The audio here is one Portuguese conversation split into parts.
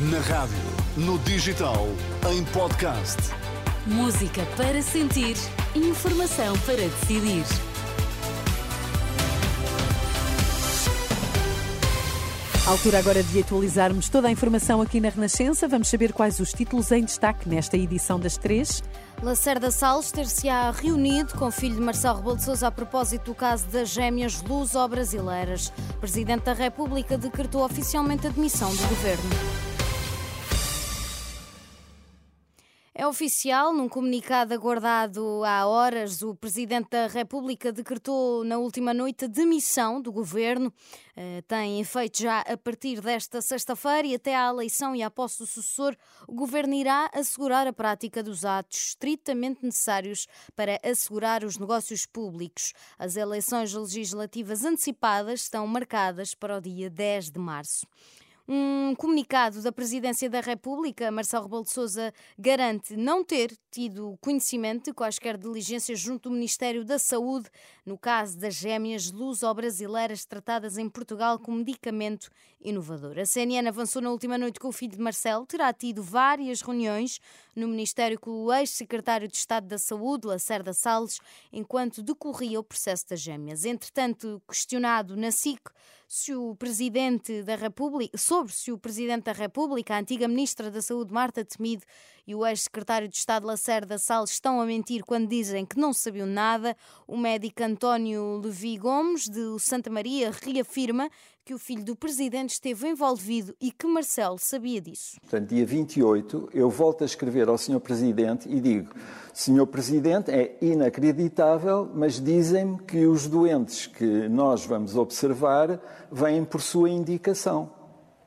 Na rádio, no digital, em podcast. Música para sentir, informação para decidir. Altura agora de atualizarmos toda a informação aqui na Renascença. Vamos saber quais os títulos em destaque nesta edição das três. Lacerda Salles ter-se-á reunido com o filho de Marcelo Rebelo de Sousa a propósito do caso das gêmeas luso-brasileiras. Presidente da República decretou oficialmente a demissão do governo. Oficial, num comunicado aguardado há horas, o Presidente da República decretou na última noite a demissão do governo. Uh, tem efeito já a partir desta sexta-feira e até à eleição e à posse do sucessor, o governo irá assegurar a prática dos atos estritamente necessários para assegurar os negócios públicos. As eleições legislativas antecipadas estão marcadas para o dia 10 de março. Um comunicado da Presidência da República, Marcelo Rebelo de Sousa, garante não ter tido conhecimento de quaisquer diligências junto do Ministério da Saúde no caso das gêmeas luso-brasileiras tratadas em Portugal com medicamento inovador. A CNN avançou na última noite com o filho de Marcelo, terá tido várias reuniões no Ministério com o ex-secretário de Estado da Saúde, Lacerda Salles, enquanto decorria o processo das gêmeas. Entretanto, questionado na SIC se o Presidente da República, sobre se o Presidente da República, a antiga Ministra da Saúde, Marta Temido, e o ex-secretário de Estado Lacerda Salles estão a mentir quando dizem que não sabiam nada. O médico António Levi Gomes, de Santa Maria, reafirma que o filho do presidente esteve envolvido e que Marcelo sabia disso. Portanto, dia 28, eu volto a escrever ao Sr. Presidente e digo: Sr. Presidente, é inacreditável, mas dizem-me que os doentes que nós vamos observar vêm por sua indicação.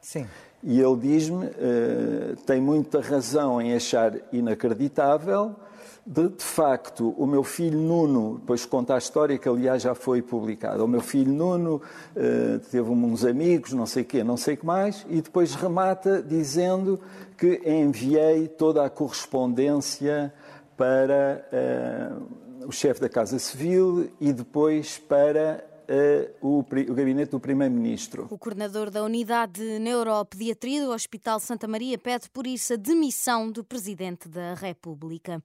Sim. E ele diz-me, uh, tem muita razão em achar inacreditável. De, de, facto, o meu filho Nuno, depois conta a história que aliás já foi publicada. O meu filho Nuno uh, teve uns amigos, não sei o quê, não sei o que mais, e depois remata dizendo que enviei toda a correspondência para uh, o chefe da Casa Civil e depois para o, o gabinete do Primeiro-Ministro. O coordenador da Unidade de Neuropediatria do Hospital Santa Maria pede por isso a demissão do Presidente da República.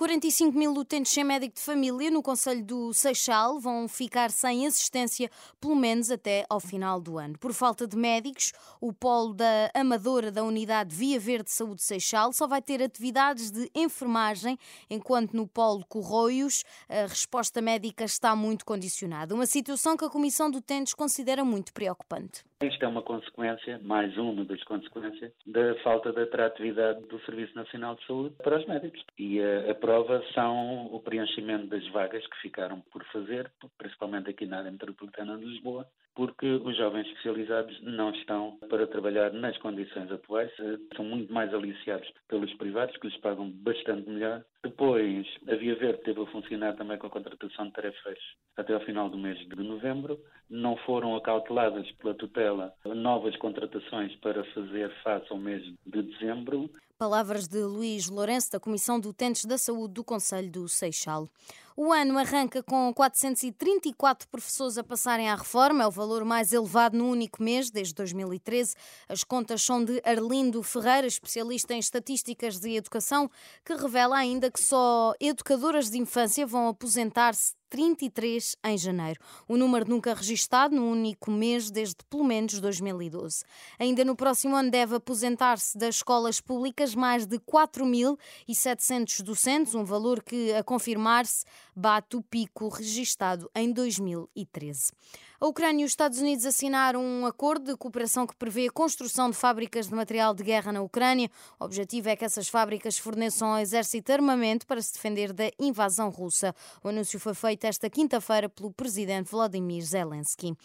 45 mil utentes sem médico de família no Conselho do Seixal vão ficar sem assistência pelo menos até ao final do ano. Por falta de médicos, o polo da Amadora da Unidade Via Verde Saúde Seixal só vai ter atividades de enfermagem, enquanto no polo Corroios a resposta médica está muito condicionada. Uma situação que a Comissão de Utentes considera muito preocupante. Isto é uma consequência, mais uma das consequências, da falta de atratividade do Serviço Nacional de Saúde para os médicos. E a, a prova são o preenchimento das vagas que ficaram por fazer, principalmente aqui na área metropolitana de Lisboa, porque os jovens especializados não estão para trabalhar nas condições atuais, eh, são muito mais aliciados pelos privados, que lhes pagam bastante melhor. Depois, a Via Verde teve a funcionar também com a contratação de tarefas até ao final do mês de novembro. Não foram acauteladas pela tutela novas contratações para fazer face ao mês de dezembro. Palavras de Luís Lourenço, da Comissão de Utentes da Saúde do Conselho do Seixal. O ano arranca com 434 professores a passarem à reforma, é o valor mais elevado no único mês, desde 2013. As contas são de Arlindo Ferreira, especialista em estatísticas de educação, que revela ainda que só educadoras de infância vão aposentar-se 33 em janeiro, o número nunca registado num único mês desde pelo menos 2012. Ainda no próximo ano deve aposentar-se das escolas públicas mais de 4.700 docentes, um valor que, a confirmar-se, bate o pico registado em 2013. A Ucrânia e os Estados Unidos assinaram um acordo de cooperação que prevê a construção de fábricas de material de guerra na Ucrânia. O objetivo é que essas fábricas forneçam ao exército armamento para se defender da invasão russa. O anúncio foi feito esta quinta-feira pelo presidente Vladimir Zelensky.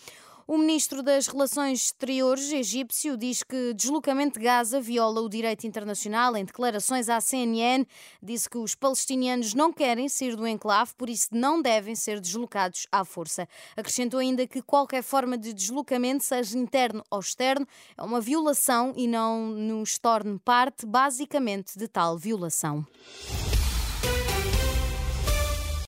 O ministro das Relações Exteriores egípcio diz que deslocamento de Gaza viola o direito internacional. Em declarações à CNN, disse que os palestinianos não querem sair do enclave, por isso não devem ser deslocados à força. Acrescentou ainda que qualquer forma de deslocamento, seja interno ou externo, é uma violação e não nos torne parte, basicamente, de tal violação.